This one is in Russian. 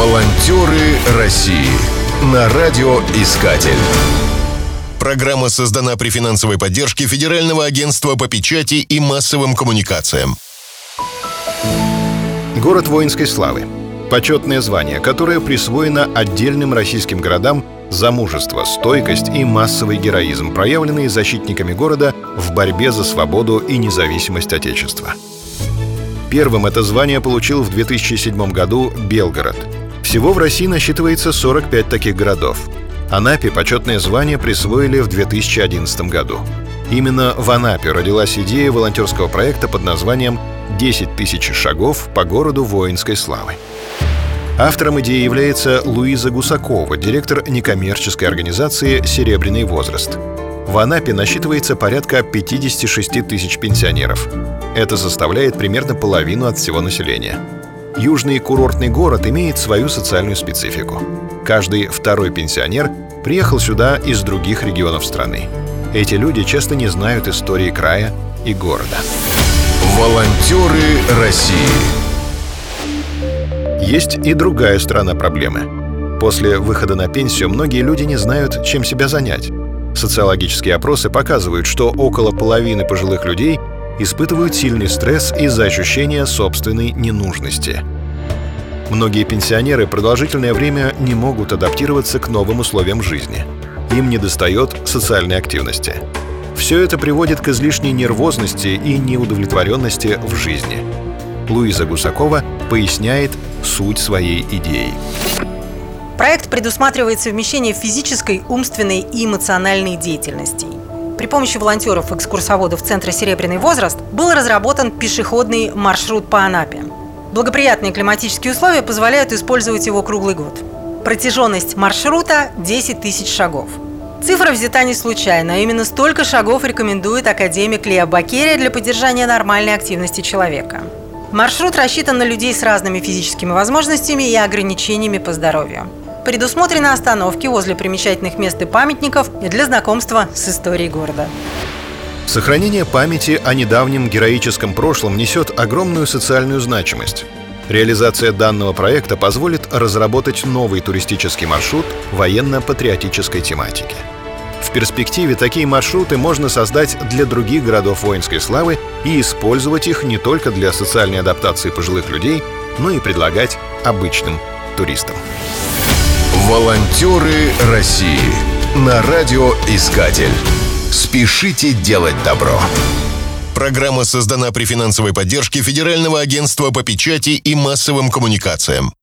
Волонтеры России на радиоискатель. Программа создана при финансовой поддержке Федерального агентства по печати и массовым коммуникациям. Город воинской славы. Почетное звание, которое присвоено отдельным российским городам за мужество, стойкость и массовый героизм, проявленные защитниками города в борьбе за свободу и независимость Отечества. Первым это звание получил в 2007 году Белгород. Всего в России насчитывается 45 таких городов. Анапе почетное звание присвоили в 2011 году. Именно в Анапе родилась идея волонтерского проекта под названием «10 тысяч шагов по городу воинской славы». Автором идеи является Луиза Гусакова, директор некоммерческой организации «Серебряный возраст». В Анапе насчитывается порядка 56 тысяч пенсионеров. Это составляет примерно половину от всего населения. Южный курортный город имеет свою социальную специфику. Каждый второй пенсионер приехал сюда из других регионов страны. Эти люди часто не знают истории края и города. Волонтеры России. Есть и другая сторона проблемы. После выхода на пенсию многие люди не знают, чем себя занять. Социологические опросы показывают, что около половины пожилых людей испытывают сильный стресс из-за ощущения собственной ненужности. Многие пенсионеры продолжительное время не могут адаптироваться к новым условиям жизни. Им недостает социальной активности. Все это приводит к излишней нервозности и неудовлетворенности в жизни. Луиза Гусакова поясняет суть своей идеи. Проект предусматривает совмещение физической, умственной и эмоциональной деятельностей. При помощи волонтеров-экскурсоводов Центра «Серебряный возраст» был разработан пешеходный маршрут по Анапе. Благоприятные климатические условия позволяют использовать его круглый год. Протяженность маршрута – 10 тысяч шагов. Цифра взята не случайно, а именно столько шагов рекомендует академик Лео Бакерия для поддержания нормальной активности человека. Маршрут рассчитан на людей с разными физическими возможностями и ограничениями по здоровью. Предусмотрены остановки возле примечательных мест и памятников для знакомства с историей города. Сохранение памяти о недавнем героическом прошлом несет огромную социальную значимость. Реализация данного проекта позволит разработать новый туристический маршрут военно-патриотической тематики. В перспективе такие маршруты можно создать для других городов воинской славы и использовать их не только для социальной адаптации пожилых людей, но и предлагать обычным туристам. Волонтеры России на радиоискатель. Спешите делать добро. Программа создана при финансовой поддержке Федерального агентства по печати и массовым коммуникациям.